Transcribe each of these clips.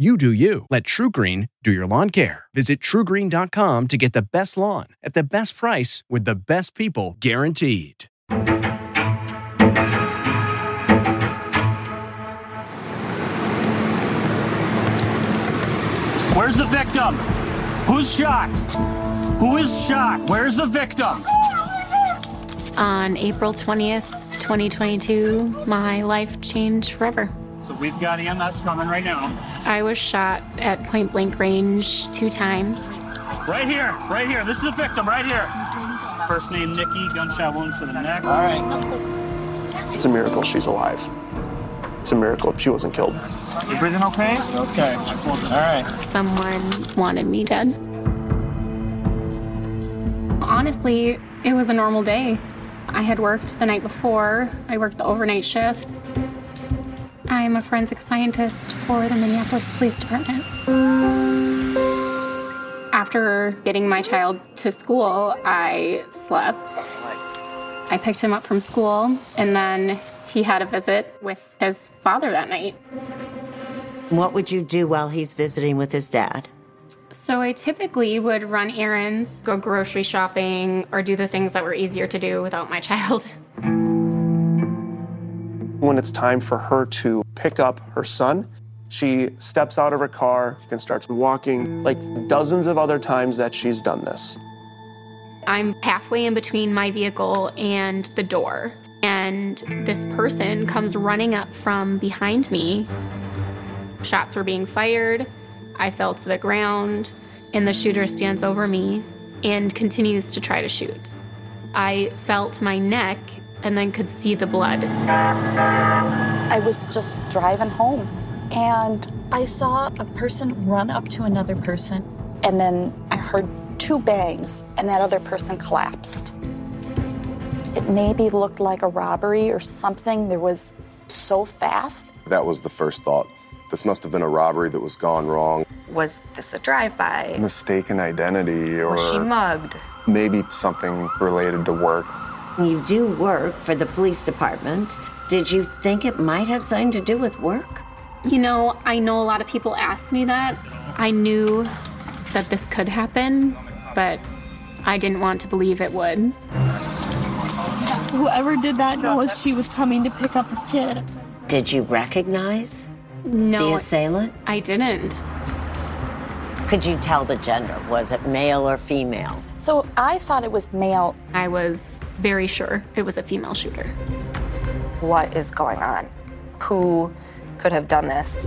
You do you. Let TruGreen do your lawn care. Visit trugreen.com to get the best lawn at the best price with the best people guaranteed. Where's the victim? Who's shot? Who is shot? Where's the victim? On April 20th, 2022, my life changed forever. So we've got EMS coming right now. I was shot at point blank range two times. Right here, right here. This is the victim, right here. First name Nicki, gunshot wound to the neck. All right. It's a miracle she's alive. It's a miracle if she wasn't killed. You breathing okay? Okay. All right. Someone wanted me dead. Honestly, it was a normal day. I had worked the night before, I worked the overnight shift. I'm a forensic scientist for the Minneapolis Police Department. After getting my child to school, I slept. I picked him up from school, and then he had a visit with his father that night. What would you do while he's visiting with his dad? So I typically would run errands, go grocery shopping, or do the things that were easier to do without my child. When it's time for her to pick up her son, she steps out of her car and starts walking like dozens of other times that she's done this. I'm halfway in between my vehicle and the door, and this person comes running up from behind me. Shots were being fired. I fell to the ground, and the shooter stands over me and continues to try to shoot. I felt my neck and then could see the blood. I was just driving home and I saw a person run up to another person. And then I heard two bangs and that other person collapsed. It maybe looked like a robbery or something. There was so fast. That was the first thought. This must have been a robbery that was gone wrong. Was this a drive-by? Mistaken identity or Was she mugged? maybe something related to work. You do work for the police department. Did you think it might have something to do with work? You know, I know a lot of people ask me that. I knew that this could happen, but I didn't want to believe it would. Whoever did that knows she was coming to pick up a kid. Did you recognize No, the assailant? I didn't. Could you tell the gender? Was it male or female? So I thought it was male. I was very sure it was a female shooter. What is going on? Who could have done this?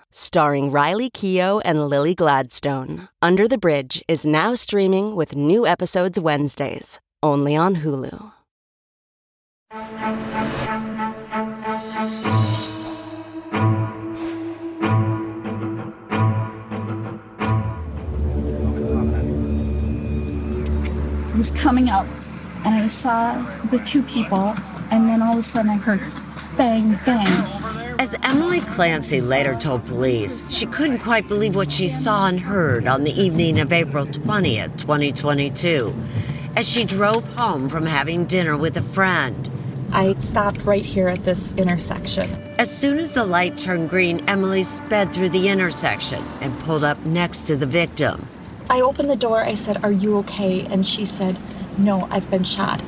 Starring Riley Keough and Lily Gladstone, Under the Bridge is now streaming with new episodes Wednesdays, only on Hulu. I was coming up and I saw the two people, and then all of a sudden I heard bang, bang. As Emily Clancy later told police, she couldn't quite believe what she saw and heard on the evening of April 20th, 2022, as she drove home from having dinner with a friend. I stopped right here at this intersection. As soon as the light turned green, Emily sped through the intersection and pulled up next to the victim. I opened the door. I said, Are you okay? And she said, No, I've been shot.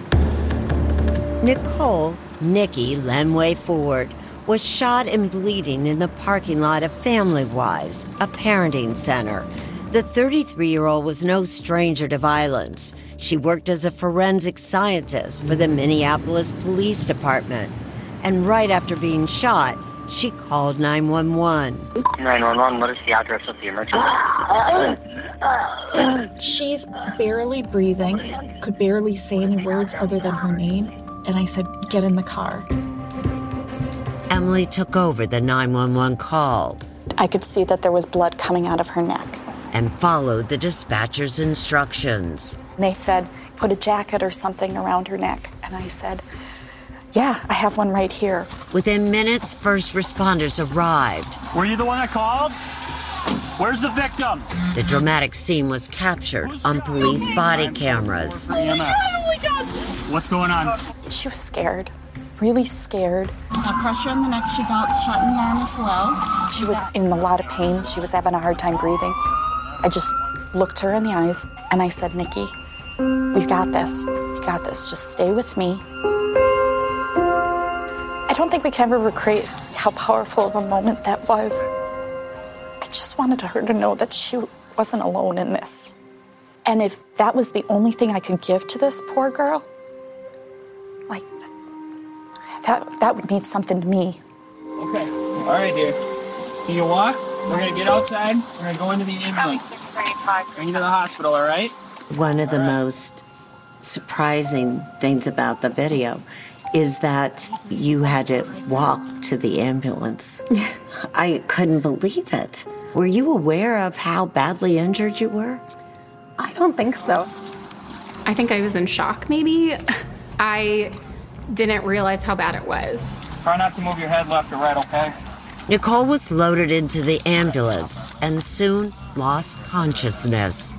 Nicole Nicki Lenway Ford was shot and bleeding in the parking lot of FamilyWise, a parenting center. The 33 year old was no stranger to violence. She worked as a forensic scientist for the Minneapolis Police Department. And right after being shot, she called 911. 911, what is the address of the emergency? She's barely breathing, could barely say any words other than her name. And I said, Get in the car. Emily took over the 911 call I could see that there was blood coming out of her neck. and followed the dispatcher's instructions. They said, Put a jacket or something around her neck. And I said, Yeah, I have one right here. Within minutes, first responders arrived. Were you the one that called? Where's the victim? The dramatic scene was captured on police body cameras. EMS. What's going on? She was scared, really scared. I pressure on the neck. She got shot in the arm as well. She was in a lot of pain. She was having a hard time breathing. I just looked her in the eyes and I said, Nicki, we've got this. You got this. Just stay with me. I don't think we can ever recreate how powerful of a moment that was. I just wanted her to know that she wasn't alone in this. And if that was the only thing I could give to this poor girl, like that that would mean something to me. Okay. All right, dear. Can you walk? We're gonna get outside. We're gonna go into the ambulance. Bring you to the hospital. All right? One of the most surprising things about the video is that you had to walk to the ambulance. I couldn't believe it. Were you aware of how badly injured you were? I don't think so. I think I was in shock, maybe. I didn't realize how bad it was. Try not to move your head left or right, okay? Nicole was loaded into the ambulance and soon lost consciousness.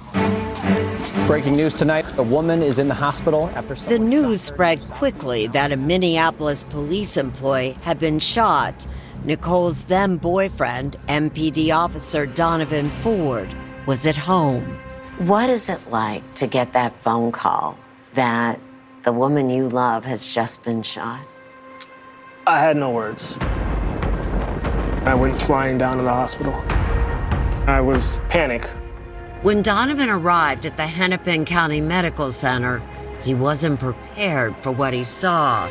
Breaking news tonight a woman is in the hospital after. The news spread quickly that a Minneapolis police employee had been shot. Nicole's then boyfriend, MPD officer Donovan Ford, was at home. What is it like to get that phone call that the woman you love has just been shot? I had no words. I went flying down to the hospital. I was panic. When Donovan arrived at the Hennepin County Medical Center, he wasn't prepared for what he saw.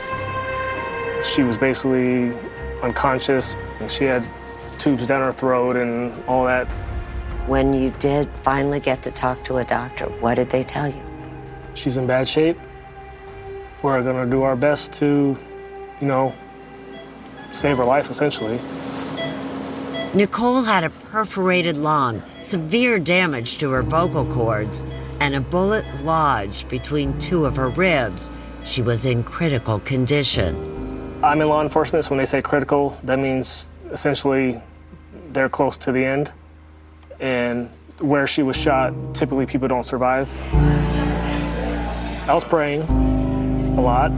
She was basically unconscious. And she had tubes down her throat and all that. When you did finally get to talk to a doctor, what did they tell you? She's in bad shape. We're going to do our best to, you know, save her life essentially. Nicole had a perforated lung, severe damage to her vocal cords, and a bullet lodged between two of her ribs. She was in critical condition. I'm in law enforcement, so when they say critical, that means essentially they're close to the end. And where she was shot, typically people don't survive. I was praying a lot.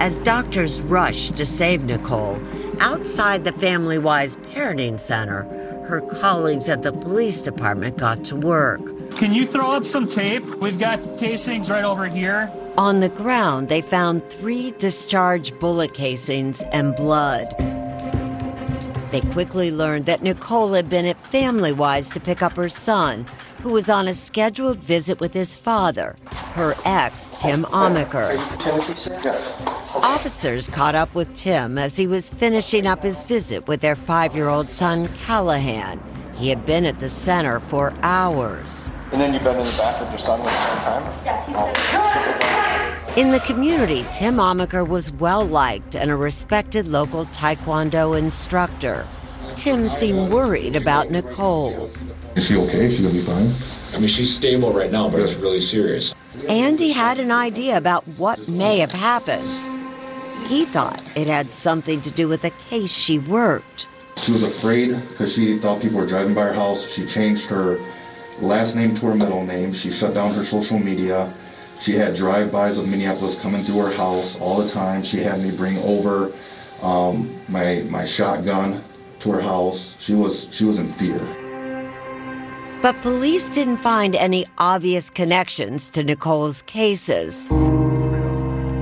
As doctors rushed to save Nicole, outside the FamilyWise Parenting Center, her colleagues at the police department got to work. Can you throw up some tape? We've got casings right over here. On the ground, they found three discharged bullet casings and blood. They quickly learned that Nicole had been at FamilyWise to pick up her son, who was on a scheduled visit with his father, her ex, Tim Amaker. Officers caught up with Tim as he was finishing up his visit with their five year old son, Callahan. He had been at the center for hours. And then you've been in the back with your son at the same time? Yes, oh. he was In the community, Tim Amaker was well liked and a respected local taekwondo instructor. Tim seemed worried about Nicole. Is she okay? Is she gonna be fine? I mean, she's stable right now, but it's really serious. Andy had an idea about what may have happened. He thought it had something to do with a case she worked. She was afraid because she thought people were driving by her house. She changed her last name to her middle name. She shut down her social media. She had drive-bys of Minneapolis coming through her house all the time. She had me bring over um, my my shotgun to her house. She was she was in fear. But police didn't find any obvious connections to Nicole's cases.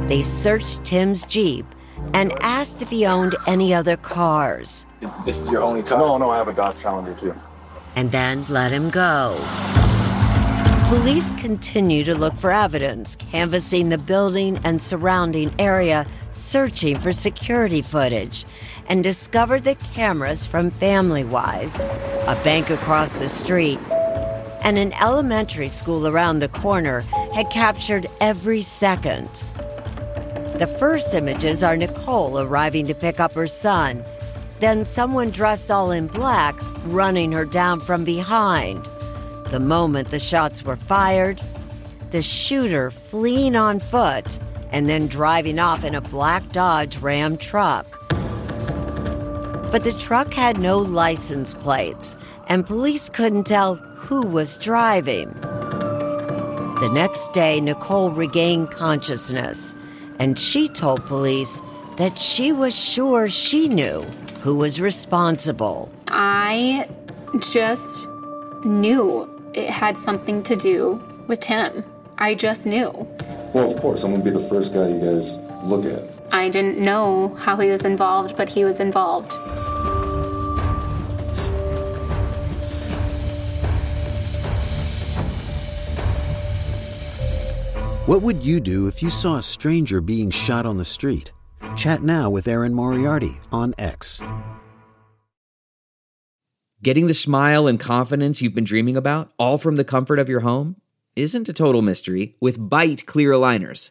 They searched Tim's Jeep and asked if he owned any other cars. This is your only car? No, no, I have a Dodge Challenger too. And then let him go. Police continue to look for evidence, canvassing the building and surrounding area, searching for security footage, and discovered the cameras from FamilyWise, a bank across the street, and an elementary school around the corner had captured every second. The first images are Nicole arriving to pick up her son, then someone dressed all in black running her down from behind. The moment the shots were fired, the shooter fleeing on foot and then driving off in a black Dodge Ram truck. But the truck had no license plates, and police couldn't tell who was driving. The next day, Nicole regained consciousness and she told police that she was sure she knew who was responsible. I just knew it had something to do with Tim. I just knew. Well, of course, I'm gonna be the first guy you guys look at. I didn't know how he was involved, but he was involved. What would you do if you saw a stranger being shot on the street? Chat now with Erin Moriarty on X. Getting the smile and confidence you've been dreaming about, all from the comfort of your home, isn't a total mystery with Byte clear aligners.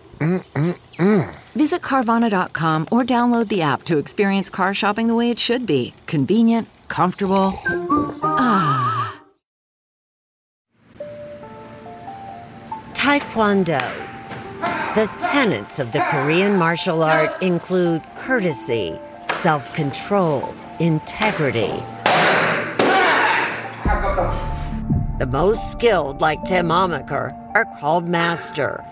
Mm-mm-mm. Visit Carvana.com or download the app to experience car shopping the way it should be convenient, comfortable. Ah. Taekwondo. The tenets of the Korean martial art include courtesy, self control, integrity. The most skilled, like Tim Amaker, are called master.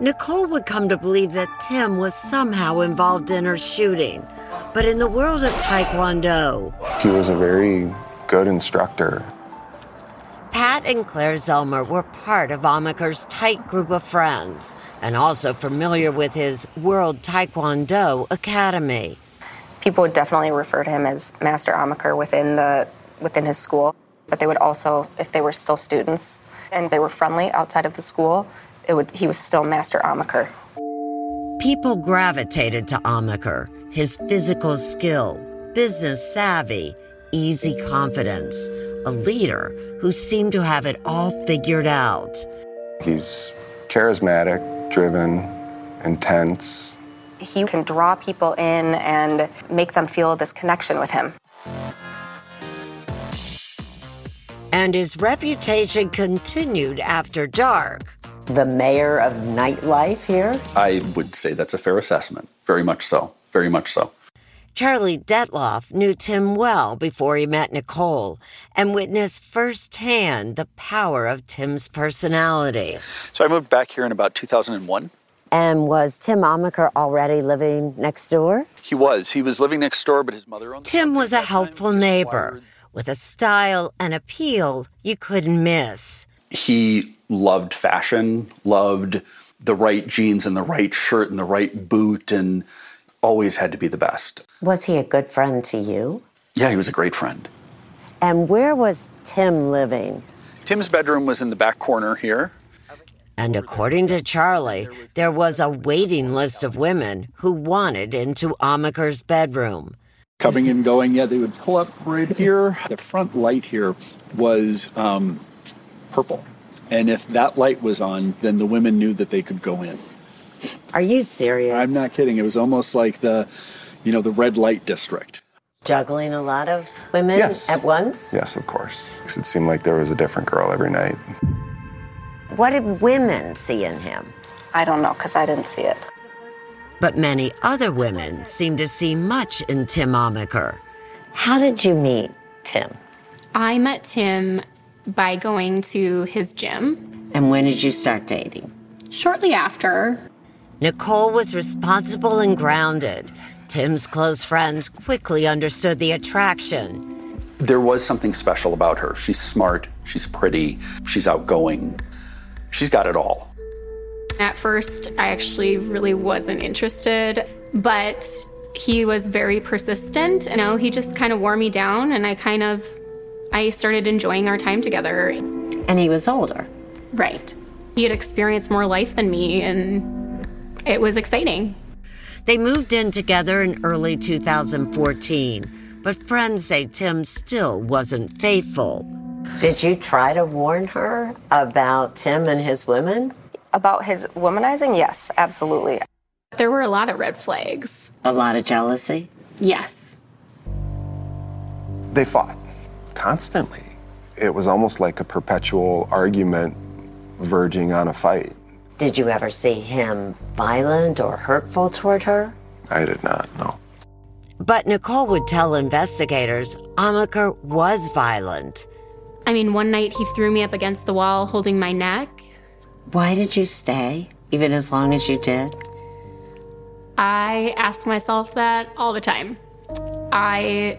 Nicole would come to believe that Tim was somehow involved in her shooting. But in the world of Taekwondo, He was a very good instructor. Pat and Claire Zelmer were part of Amaker's tight group of friends and also familiar with his World Taekwondo Academy. People would definitely refer to him as Master Amaker within the within his school, but they would also, if they were still students and they were friendly outside of the school, it would he was still Master Amaker. People gravitated to Amaker, his physical skill, business savvy, easy confidence, a leader who seemed to have it all figured out. He's charismatic, driven, intense. He can draw people in and make them feel this connection with him. And his reputation continued after dark. The mayor of nightlife here? I would say that's a fair assessment. Very much so. Very much so. Charlie Detloff knew Tim well before he met Nicole and witnessed firsthand the power of Tim's personality. So I moved back here in about 2001. And was Tim Amaker already living next door? He was. He was living next door, but his mother owned. Tim was a helpful neighbor with a style and appeal you couldn't miss. He loved fashion, loved the right jeans and the right shirt and the right boot, and always had to be the best. Was he a good friend to you? Yeah, he was a great friend. And where was Tim living? Tim's bedroom was in the back corner here. And according to Charlie, there was a waiting list of women who wanted into Amaker's bedroom. Coming and going, yeah, they would pull up right here. The front light here was um, purple. And if that light was on, then the women knew that they could go in. Are you serious? I'm not kidding. It was almost like the, you know, the red light district. Juggling a lot of women Yes. at once? Yes, of course. Because It seemed like there was a different girl every night. What did women see in him? I don't know because I didn't see it. But many other women seemed to see much in Tim Amaker. How did you meet Tim? I met Tim by going to his gym. And when did you start dating? Shortly after, Nicole was responsible and grounded. Tim's close friends quickly understood the attraction. There was something special about her. She's smart, she's pretty, she's outgoing, she's got it all. At first, I actually really wasn't interested, but he was very persistent. You know, he just kind of wore me down, and I kind of, I started enjoying our time together. And he was older. Right. He had experienced more life than me, and it was exciting. They moved in together in early 2014, but friends say Tim still wasn't faithful. Did you try to warn her about Tim and his women? About his womanizing? Yes, absolutely. There were a lot of red flags. A lot of jealousy? Yes. They fought constantly. It was almost like a perpetual argument verging on a fight. Did you ever see him violent or hurtful toward her? I did not, no. But Nicole would tell investigators Amaker was violent. I mean, one night he threw me up against the wall holding my neck. Why did you stay, even as long as you did? I ask myself that all the time. I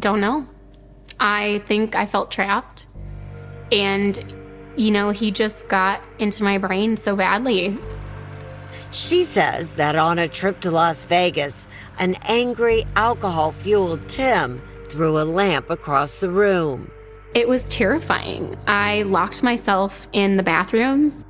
don't know. I think I felt trapped. And, you know, he just got into my brain so badly. She says that on a trip to Las Vegas, an angry, alcohol fueled Tim threw a lamp across the room. It was terrifying. I locked myself in the bathroom.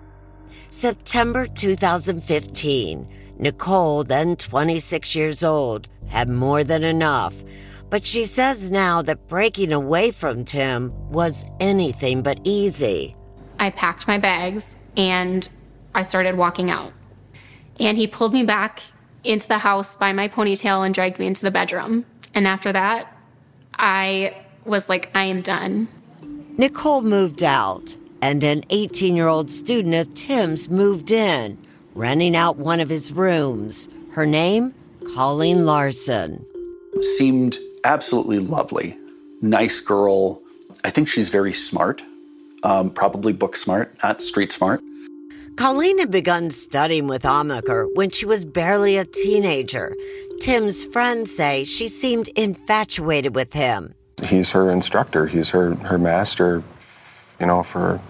September 2015. Nicole, then 26 years old, had more than enough. But she says now that breaking away from Tim was anything but easy. I packed my bags and I started walking out. And he pulled me back into the house by my ponytail and dragged me into the bedroom. And after that, I was like, I am done. Nicole moved out, and an 18 year old student of Tim's moved in, renting out one of his rooms. Her name? Colleen Larson. Seemed absolutely lovely. Nice girl. I think she's very smart, um, probably book smart, not street smart. Colleen had begun studying with Amaker when she was barely a teenager. Tim's friends say she seemed infatuated with him. He's her instructor, he's her, her master, you know, for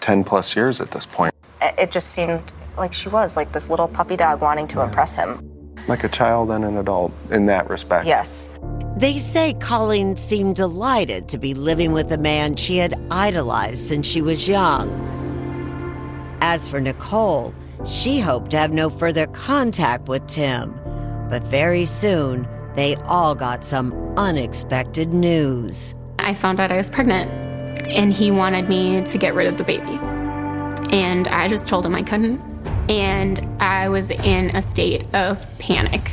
10 plus years at this point. It just seemed like she was like this little puppy dog wanting to impress him. Like a child and an adult in that respect. Yes. They say Colleen seemed delighted to be living with a man she had idolized since she was young. As for Nicole, she hoped to have no further contact with Tim. But very soon, they all got some unexpected news. I found out I was pregnant, and he wanted me to get rid of the baby. And I just told him I couldn't. And I was in a state of panic.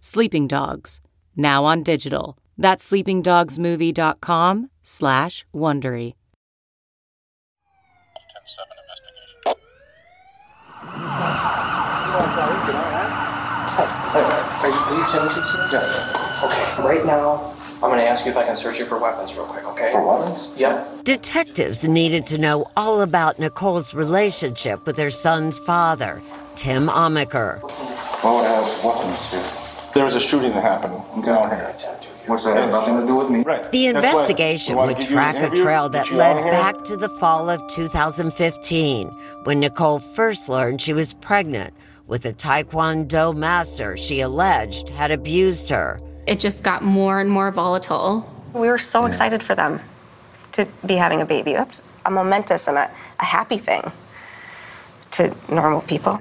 Sleeping Dogs, now on digital. That's sleepingdogsmovie.com slash Wondery. Are you, are you Timothy? Yeah. Okay, right now, I'm gonna ask you if I can search you for weapons real quick, okay? For weapons? Yep. Detectives needed to know all about Nicole's relationship with her son's father, Tim Amaker. Why would I have weapons here? There was a shooting that happened down here. Which that has nothing to do with me. Right. The That's investigation you would give you an track a trail that led back to the fall of 2015 when Nicole first learned she was pregnant with a Taekwondo master she alleged had abused her. It just got more and more volatile. We were so excited for them to be having a baby. That's a momentous and a, a happy thing to normal people.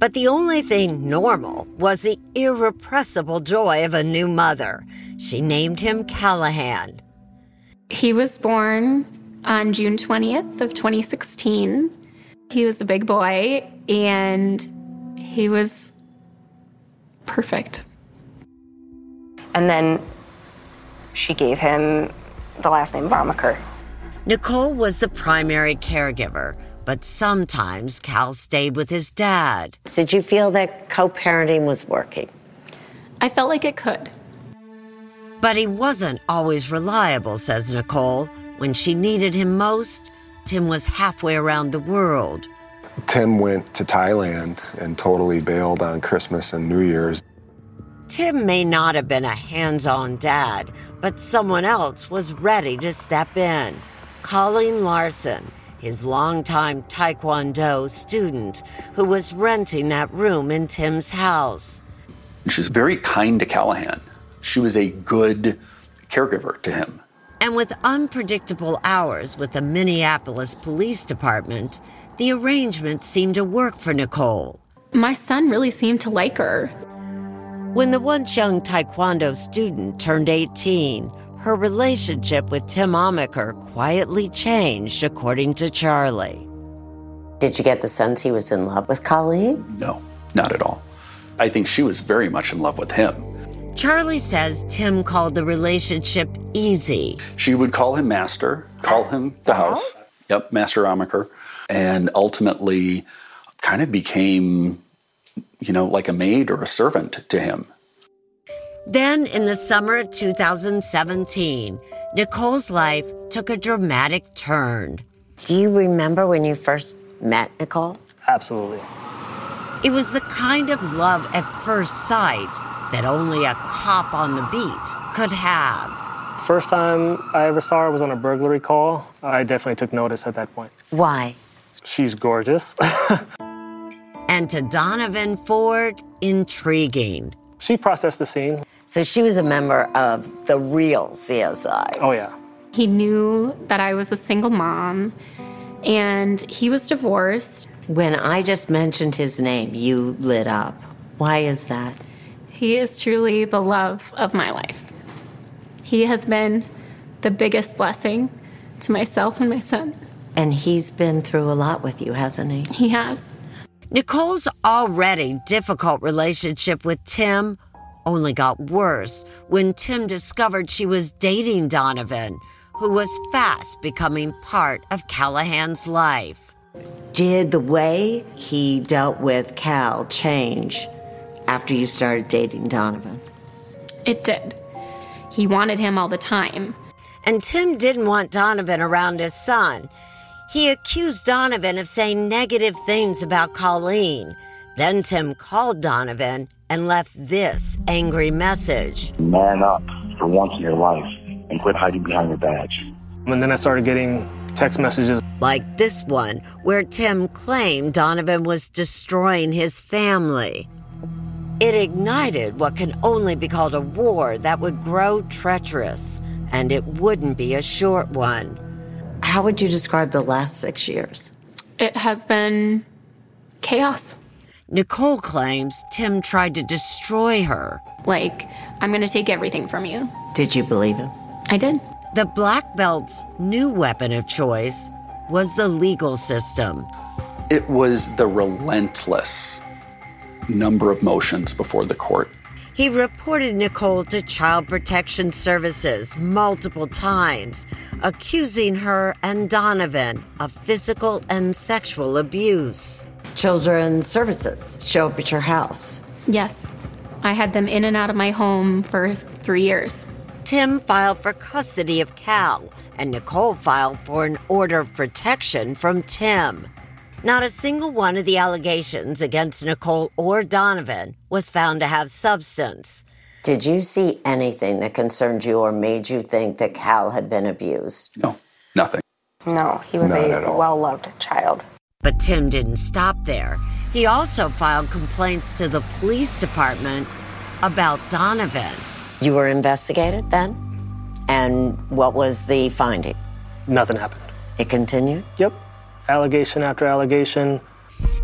But the only thing normal was the irrepressible joy of a new mother. She named him Callahan. He was born on June 20th of 2016. He was a big boy and he was perfect. And then she gave him the last name of Amaker. Nicole was the primary caregiver, but sometimes Cal stayed with his dad. Did you feel that co parenting was working? I felt like it could. But he wasn't always reliable, says Nicole. When she needed him most, Tim was halfway around the world. Tim went to Thailand and totally bailed on Christmas and New Year's. Tim may not have been a hands on dad, but someone else was ready to step in. Colleen Larson, his longtime Taekwondo student, who was renting that room in Tim's house. She was very kind to Callahan. She was a good caregiver to him. And with unpredictable hours with the Minneapolis Police Department, the arrangement seemed to work for Nicole. My son really seemed to like her. When the once young Taekwondo student turned 18, her relationship with Tim Amaker quietly changed, according to Charlie. Did you get the sense he was in love with Colleen? No, not at all. I think she was very much in love with him. Charlie says Tim called the relationship easy. She would call him master, call him the house. Yep, Master Amaker. And ultimately kind of became, you know, like a maid or a servant to him. Then, in the summer of 2017, Nicole's life took a dramatic turn. Do you remember when you first met Nicole? Absolutely. It was the kind of love at first sight that only a cop on the beat could have. First time I ever saw her was on a burglary call. I definitely took notice at that point. Why? She's gorgeous. And to Donovan Ford, intriguing. she processed the scene. So she was a member of the real CSI. Oh, yeah. He knew that I was a single mom and he was divorced. When I just mentioned his name, you lit up. Why is that? He is truly the love of my life. He has been the biggest blessing to myself and my son. And he's been through a lot with you, hasn't he? He has. Nicole's already difficult relationship with Tim only got worse when Tim discovered she was dating Donovan, who was fast becoming part of Callahan's life. Did the way he dealt with Cal change after you started dating Donovan? It did. He wanted him all the time. And Tim didn't want Donovan around his son. He accused Donovan of saying negative things about Colleen. Then Tim called Donovan and left this angry message. Man up for once in your life and quit hiding behind your badge. And then I started getting text messages. Like this one, where Tim claimed Donovan was destroying his family. It ignited what can only be called a war that would grow treacherous, and it wouldn't be a short one. How would you describe the last six years? It has been chaos. Nicole claims Tim tried to destroy her. Like, I'm going to take everything from you. Did you believe him? I did. The black belt's new weapon of choice was the legal system. It was the relentless number of motions before the court. He reported Nicole to Child Protection Services multiple times, accusing her and Donovan of physical and sexual abuse. Children's Services show up at your house. Yes. I had them in and out of my home for three years. Tim filed for custody of Cal, and Nicole filed for an order of protection from Tim. Not a single one of the allegations against Nicole or Donovan was found to have substance. Did you see anything that concerned you or made you think that Cal had been abused? No, nothing. No, he was Not a well loved child. But Tim didn't stop there. He also filed complaints to the police department about Donovan. You were investigated then? And what was the finding? Nothing happened. It continued? Yep. Allegation after allegation.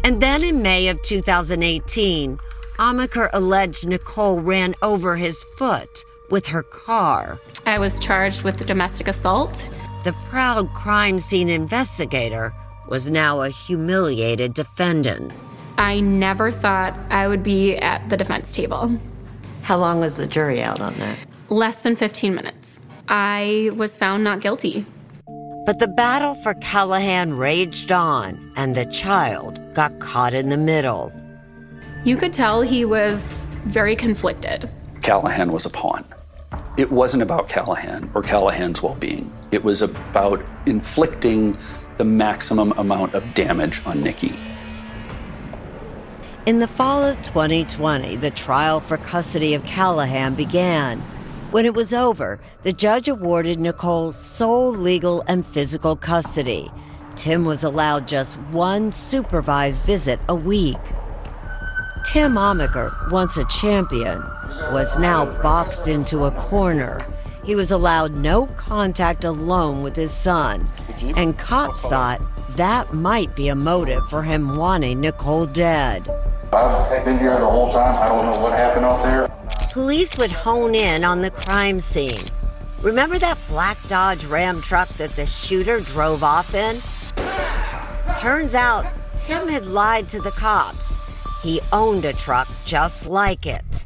And then in May of 2018, Amaker alleged Nicole ran over his foot with her car. I was charged with domestic assault. The proud crime scene investigator was now a humiliated defendant. I never thought I would be at the defense table. How long was the jury out on that? Less than 15 minutes. I was found not guilty. But the battle for Callahan raged on, and the child got caught in the middle. You could tell he was very conflicted. Callahan was a pawn. It wasn't about Callahan or Callahan's well being, it was about inflicting the maximum amount of damage on Nicki. In the fall of 2020, the trial for custody of Callahan began. When it was over, the judge awarded Nicole sole legal and physical custody. Tim was allowed just one supervised visit a week. Tim Amaker, once a champion, was now boxed into a corner. He was allowed no contact alone with his son, and cops thought that might be a motive for him wanting Nicole dead. I've been here the whole time. I don't know what happened out there. Police would hone in on the crime scene. Remember that black Dodge Ram truck that the shooter drove off in? Turns out, Tim had lied to the cops. He owned a truck just like it.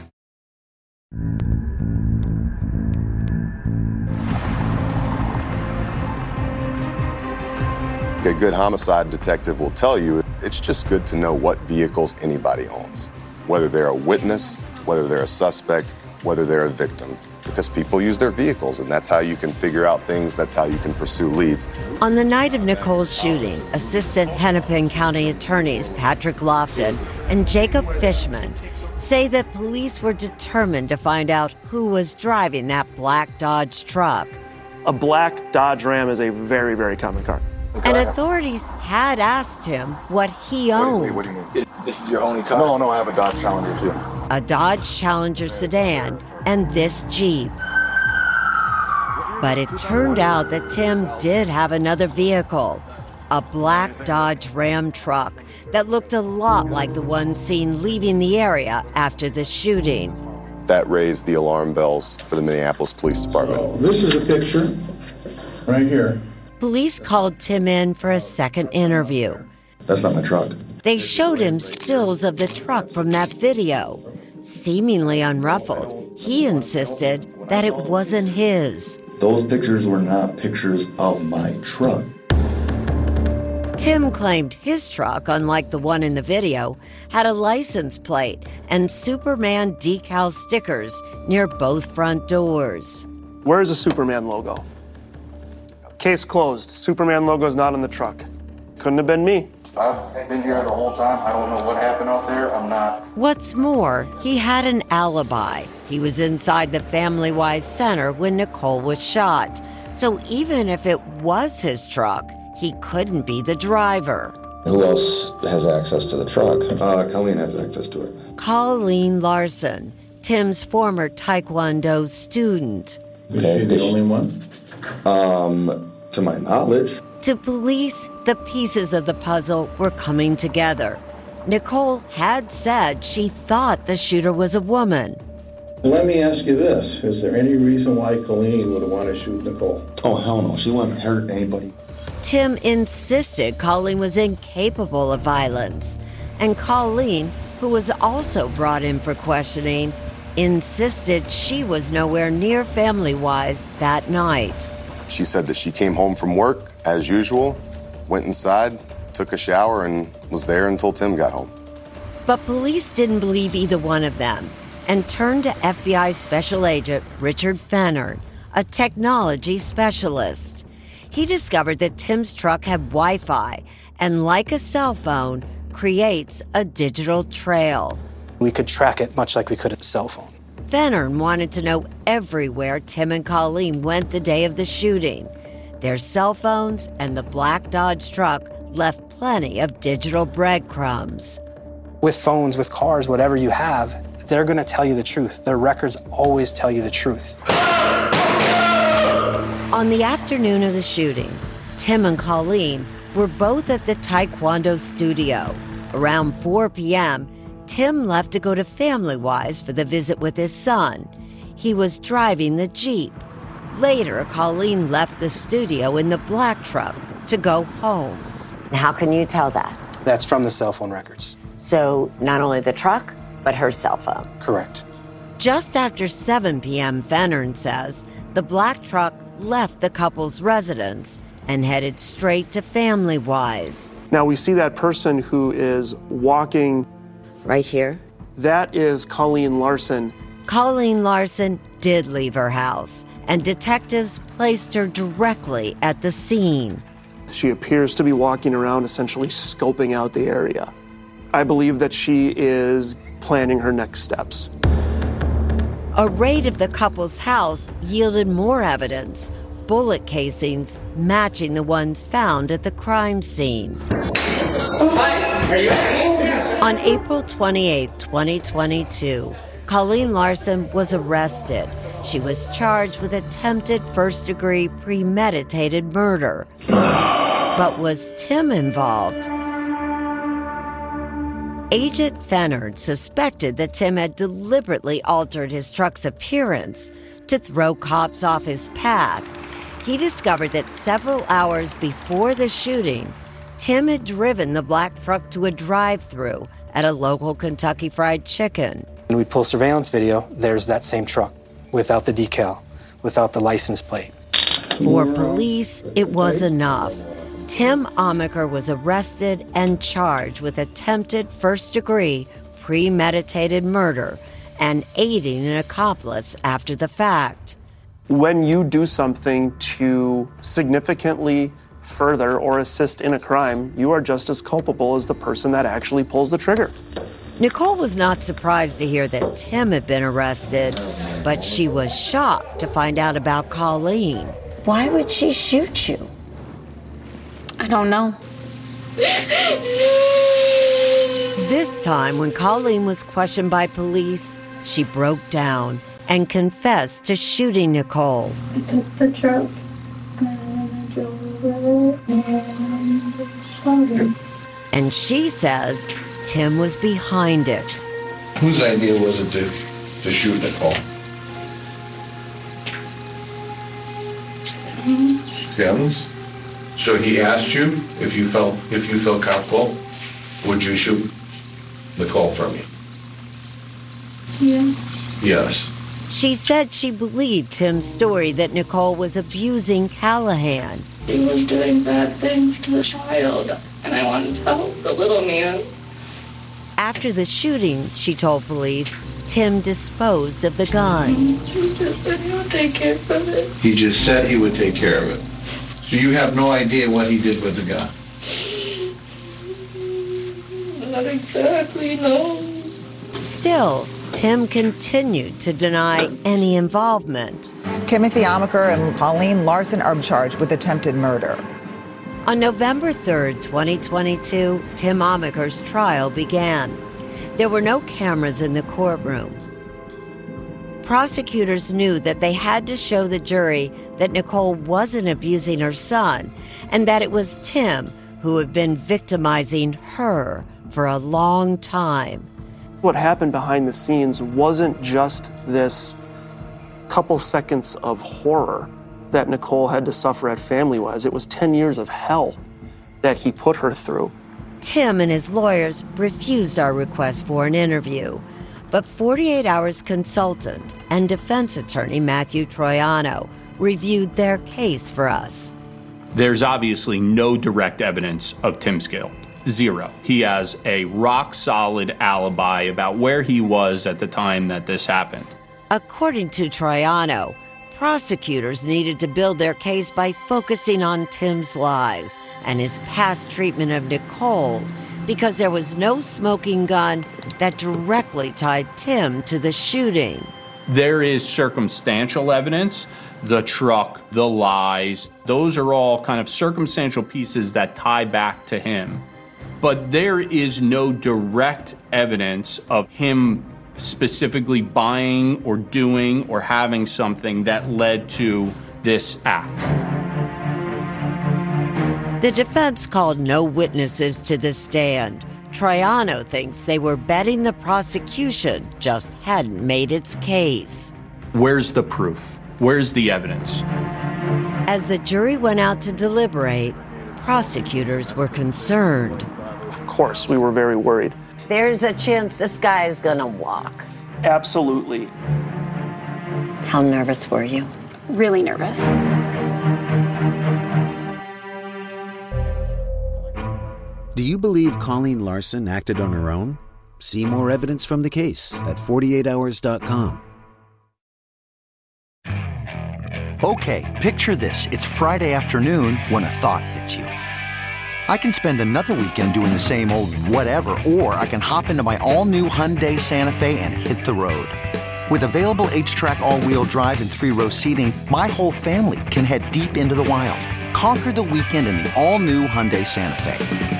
A good homicide detective will tell you it's just good to know what vehicles anybody owns, whether they're a witness, whether they're a suspect, whether they're a victim because people use their vehicles, and that's how you can figure out things. That's how you can pursue leads. On the night of Nicole's shooting, Assistant Hennepin County attorneys Patrick Lofton and Jacob Fishman say that police were determined to find out who was driving that black Dodge truck. A black Dodge Ram is a very, very common car. And authorities had asked him what he owned. Wait, what do you mean? This is your only car? No, no, I have a Dodge Challenger too. A Dodge Challenger sedan and this Jeep. But it turned out that Tim did have another vehicle a black Dodge Ram truck that looked a lot like the one seen leaving the area after the shooting. That raised the alarm bells for the Minneapolis Police Department. This is a picture right here. Police called Tim in for a second interview. That's not my truck. They showed him stills of the truck from that video. Seemingly unruffled, he insisted that it wasn't his. Those pictures were not pictures of my truck. Tim claimed his truck, unlike the one in the video, had a license plate and Superman decal stickers near both front doors. Where's the Superman logo? Case closed. Superman logo is not on the truck. Couldn't have been me. I've been here the whole time. I don't know what happened out there. I'm not. What's more, he had an alibi. He was inside the FamilyWise Center when Nicole was shot. So even if it was his truck, he couldn't be the driver. Who else has access to the truck? Uh, Colleen has access to it. Colleen Larson, Tim's former Taekwondo student. Is she the only one? Um, to my knowledge. To police, the pieces of the puzzle were coming together. Nicole had said she thought the shooter was a woman. Let me ask you this. Is there any reason why Colleen would want to shoot Nicole? Oh, hell no. She wouldn't hurt anybody. Tim insisted Colleen was incapable of violence. And Colleen, who was also brought in for questioning, insisted she was nowhere near FamilyWise that night. She said that she came home from work as usual, went inside, took a shower, and was there until Tim got home. But police didn't believe either one of them and turned to FBI Special Agent Richard Fenner, a technology specialist. He discovered that Tim's truck had Wi Fi and, like a cell phone, creates a digital trail. We could track it much like we could a cell phone. Fenner wanted to know everywhere Tim and Colleen went the day of the shooting. Their cell phones and the black Dodge truck left plenty of digital breadcrumbs. With phones, with cars, whatever you have, they're going to tell you the truth. Their records always tell you the truth. On the afternoon of the shooting, Tim and Colleen were both at the Taekwondo studio. Around 4 p.m., Tim left to go to FamilyWise for the visit with his son. He was driving the Jeep. Later, Colleen left the studio in the black truck to go home. How can you tell that? That's from the cell phone records. So, not only the truck, but her cell phone. Correct. Just after 7 p.m., Fenner says, the black truck left the couple's residence and headed straight to FamilyWise. Now we see that person who is walking Right here? That is Colleen Larson. Colleen Larson did leave her house, and detectives placed her directly at the scene. She appears to be walking around, essentially scoping out the area. I believe that she is planning her next steps. A raid of the couple's house yielded more evidence bullet casings matching the ones found at the crime scene. On April 28, 2022, Colleen Larson was arrested. She was charged with attempted first degree premeditated murder. But was Tim involved? Agent Fenner suspected that Tim had deliberately altered his truck's appearance to throw cops off his path. He discovered that several hours before the shooting, Tim had driven the black truck to a drive through at a local Kentucky Fried Chicken. When we pull surveillance video, there's that same truck without the decal, without the license plate. For police, it was enough. Tim Amaker was arrested and charged with attempted first degree premeditated murder and aiding an accomplice after the fact. When you do something to significantly further or assist in a crime, you are just as culpable as the person that actually pulls the trigger. Nicole was not surprised to hear that Tim had been arrested, but she was shocked to find out about Colleen. Why would she shoot you? I don't know. This time, when Colleen was questioned by police, she broke down and confessed to shooting Nicole. I took the truck and drove and. And she says Tim was behind it. Whose idea was it to, to shoot Nicole? Tim's. So he asked you if you felt if you felt comfortable, would you shoot Nicole from you? Yeah. Yes. She said she believed Tim's story that Nicole was abusing Callahan. He was doing bad things to the child, and I wanted to help the little man. After the shooting, she told police, Tim disposed of the gun. He just said he would take care of it. He just said he would take care of it. So you have no idea what he did with the gun. Not exactly, no. Still, Tim continued to deny any involvement. Timothy Amaker and Colleen Larson are charged with attempted murder. On November 3rd, 2022, Tim Amaker's trial began. There were no cameras in the courtroom. Prosecutors knew that they had to show the jury that Nicole wasn't abusing her son and that it was Tim who had been victimizing her for a long time. What happened behind the scenes wasn't just this couple seconds of horror that Nicole had to suffer at FamilyWise. It was 10 years of hell that he put her through. Tim and his lawyers refused our request for an interview, but 48 Hours consultant and defense attorney Matthew Troiano reviewed their case for us. There's obviously no direct evidence of Tim's guilt. Zero. He has a rock solid alibi about where he was at the time that this happened. According to Troiano, prosecutors needed to build their case by focusing on Tim's lies and his past treatment of Nicole because there was no smoking gun that directly tied Tim to the shooting. There is circumstantial evidence, the truck, the lies, those are all kind of circumstantial pieces that tie back to him. But there is no direct evidence of him specifically buying or doing or having something that led to this act. The defense called no witnesses to the stand. Troiano thinks they were betting the prosecution just hadn't made its case. Where's the proof? Where's the evidence? As the jury went out to deliberate, prosecutors were concerned. Of course, we were very worried. There's a chance this guy is gonna walk. Absolutely. How nervous were you? Really nervous. Do you believe Colleen Larson acted on her own? See more evidence from the case at 48hours.com. Okay, picture this. It's Friday afternoon when a thought hits you. I can spend another weekend doing the same old whatever, or I can hop into my all-new Hyundai Santa Fe and hit the road. With available HTRAC all-wheel drive and three-row seating, my whole family can head deep into the wild. Conquer the weekend in the all-new Hyundai Santa Fe.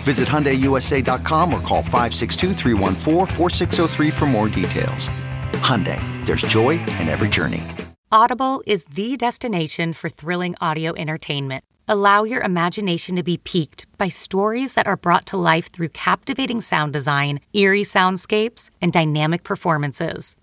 Visit HyundaiUSA.com or call 562 for more details. Hyundai, there's joy in every journey. Audible is the destination for thrilling audio entertainment. Allow your imagination to be piqued by stories that are brought to life through captivating sound design, eerie soundscapes, and dynamic performances.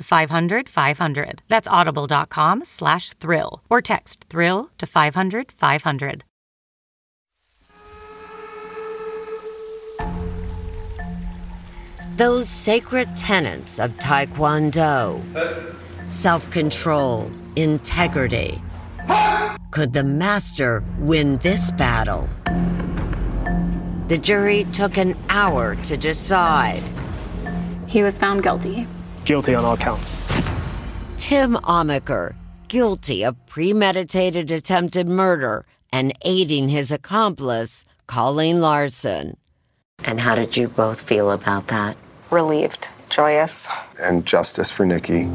to 500 500. That's audible.com slash thrill or text thrill to 500 500. Those sacred tenets of Taekwondo self control, integrity. Could the master win this battle? The jury took an hour to decide. He was found guilty. Guilty on all counts. Tim Amaker, guilty of premeditated attempted murder and aiding his accomplice, Colleen Larson. And how did you both feel about that? Relieved, joyous. And justice for Nicki.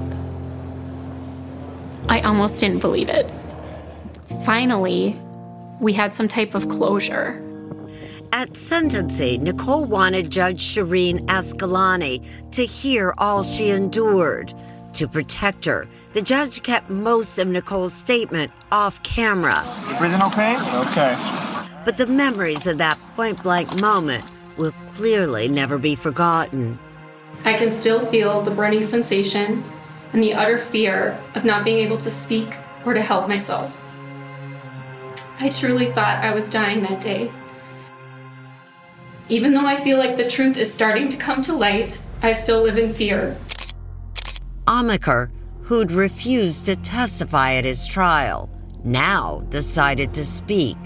I almost didn't believe it. Finally, we had some type of closure. At sentencing, Nicole wanted Judge Shereen Askalani to hear all she endured. To protect her, the judge kept most of Nicole's statement off camera. You breathing okay? Okay. But the memories of that point blank moment will clearly never be forgotten. I can still feel the burning sensation and the utter fear of not being able to speak or to help myself. I truly thought I was dying that day. Even though I feel like the truth is starting to come to light, I still live in fear. Amaker, who'd refused to testify at his trial, now decided to speak.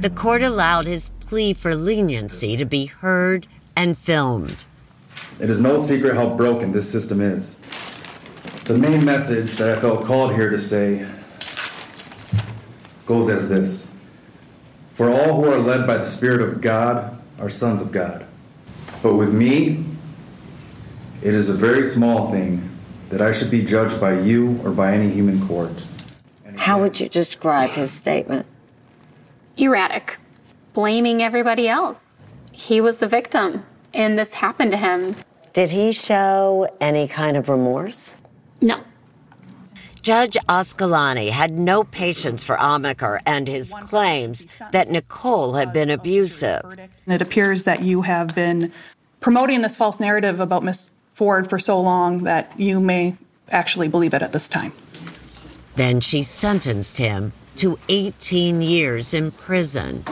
The court allowed his plea for leniency to be heard and filmed. It is no secret how broken this system is. The main message that I felt called here to say goes as this For all who are led by the Spirit of God are sons of God. But with me, it is a very small thing that I should be judged by you or by any human court. How would you describe his statement? Erratic, blaming everybody else. He was the victim, and this happened to him. Did he show any kind of remorse? No. Judge Askalani had no patience for Amaker and his claims that Nicole had been abusive. It appears that you have been promoting this false narrative about Miss Ford for so long that you may actually believe it at this time. Then she sentenced him to 18 years in prison.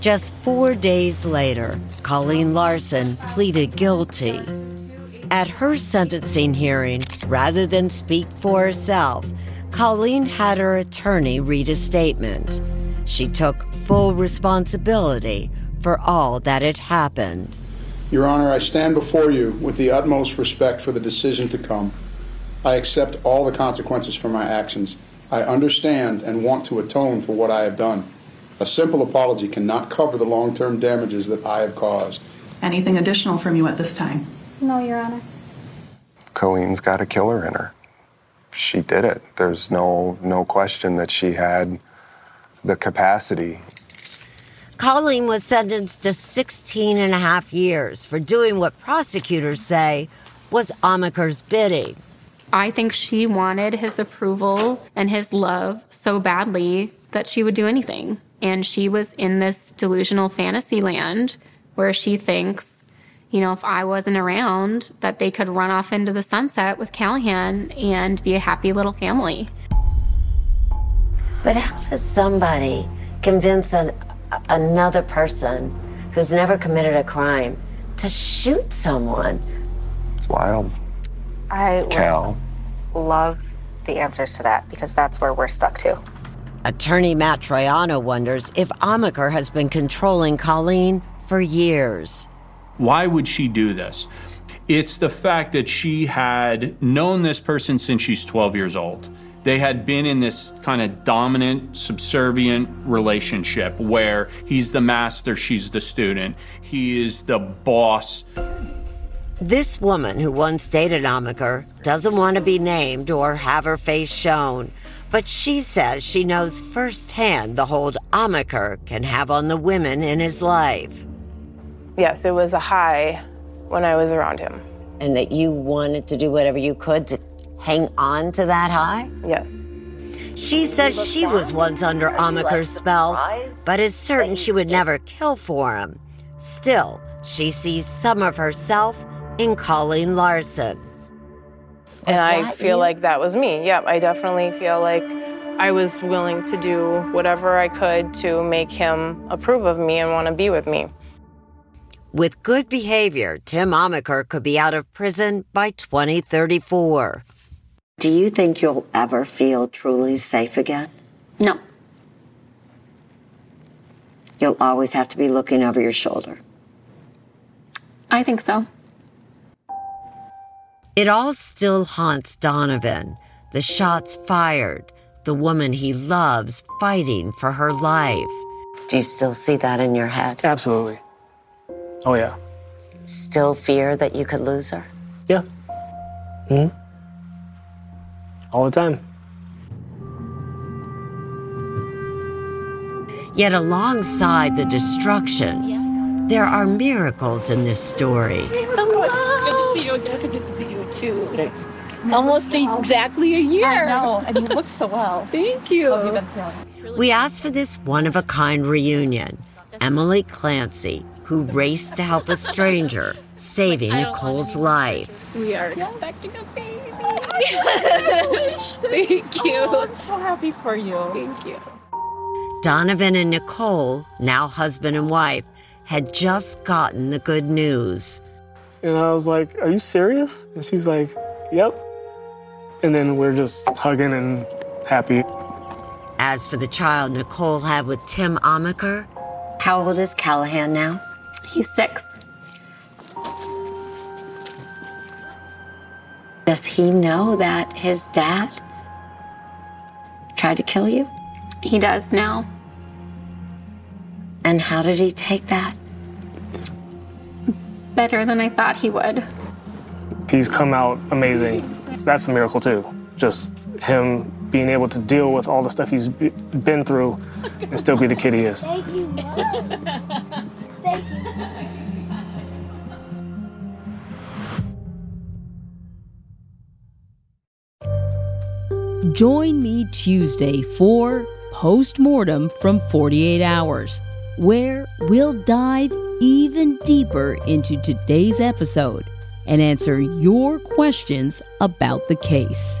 Just four days later, Colleen Larson pleaded guilty. At her sentencing hearing, rather than speak for herself, Colleen had her attorney read a statement. She took full responsibility for all that had happened. Your Honor, I stand before you with the utmost respect for the decision to come. I accept all the consequences for my actions. I understand and want to atone for what I have done. A simple apology cannot cover the long term damages that I have caused. Anything additional from you at this time? No, Your Honor. Colleen's got a killer in her. She did it. There's no no question that she had the capacity. Colleen was sentenced to 16 and a half years for doing what prosecutors say was Amaker's bidding. I think she wanted his approval and his love so badly that she would do anything. And she was in this delusional fantasy land where she thinks, you know, if I wasn't around, that they could run off into the sunset with Callahan and be a happy little family. But how does somebody convince an, another person who's never committed a crime to shoot someone? It's wild. I Cal. love the answers to that because that's where we're stuck too. Attorney Matt Troiano wonders if Amaker has been controlling Colleen for years. Why would she do this? It's the fact that she had known this person since she's 12 years old. They had been in this kind of dominant, subservient relationship where he's the master, she's the student. He is the boss. This woman who once dated Amaker doesn't want to be named or have her face shown, but she says she knows firsthand the hold Amaker can have on the women in his life. Yes, it was a high when I was around him. And that you wanted to do whatever you could to hang on to that high? Yes. She says she was once under Amaker's spell, but is certain she would never kill for him. Still, she sees some of herself in Colleen Larson. And I feel like that was me. Yep, I definitely feel like I was willing to do whatever I could to make him approve of me and want to be with me. With good behavior, Tim Amaker could be out of prison by 2034. Do you think you'll ever feel truly safe again? No. You'll always have to be looking over your shoulder. I think so. It all still haunts Donovan. The shots fired, the woman he loves fighting for her life. Do you still see that in your head? Absolutely. Oh, yeah. Still fear that you could lose her? Yeah. hmm All the time. Yet, alongside the destruction, there are miracles in this story. Hello. Good to see you again. Good to see you too. Almost exactly a year. I know, and you look so well. Thank you. How you? We asked for this one of a kind reunion. Emily Clancy, who raced to help a stranger, saving Nicole's life. We are expecting a baby. Congratulations. Thank you. Oh, I'm so happy for you. Thank you. Donovan and Nicole, now husband and wife, had just gotten the good news. And I was like, Are you serious? And she's like, Yep. And then we're just hugging and happy. As for the child Nicole had with Tim Amaker, How old is Callahan now? He's six. Does he know that his dad tried to kill you? He does now. And how did he take that? Better than I thought he would. He's come out amazing. That's a miracle, too. Just him being able to deal with all the stuff he's been through and still be the kid he is. Thank you. Thank you. Join me Tuesday for Postmortem from 48 Hours, where we'll dive even deeper into today's episode and answer your questions about the case.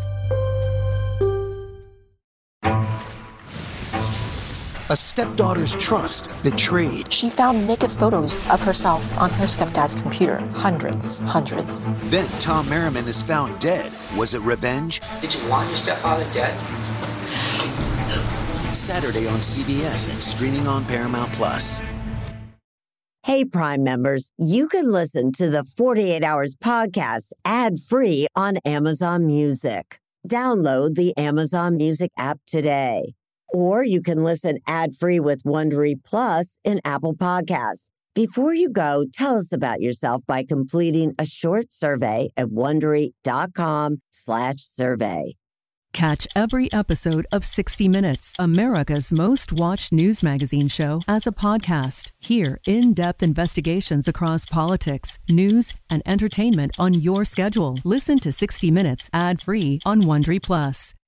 A stepdaughter's trust betrayed. She found naked photos of herself on her stepdad's computer. Hundreds, hundreds. Then Tom Merriman is found dead. Was it revenge? Did you want your stepfather dead? Saturday on CBS and streaming on Paramount Plus. Hey, Prime members, you can listen to the 48 Hours podcast ad free on Amazon Music. Download the Amazon Music app today. Or you can listen ad free with Wondery Plus in Apple Podcasts. Before you go, tell us about yourself by completing a short survey at wondery.com/slash survey. Catch every episode of 60 Minutes, America's most watched news magazine show, as a podcast. Hear in depth investigations across politics, news, and entertainment on your schedule. Listen to 60 Minutes ad free on Wondery Plus.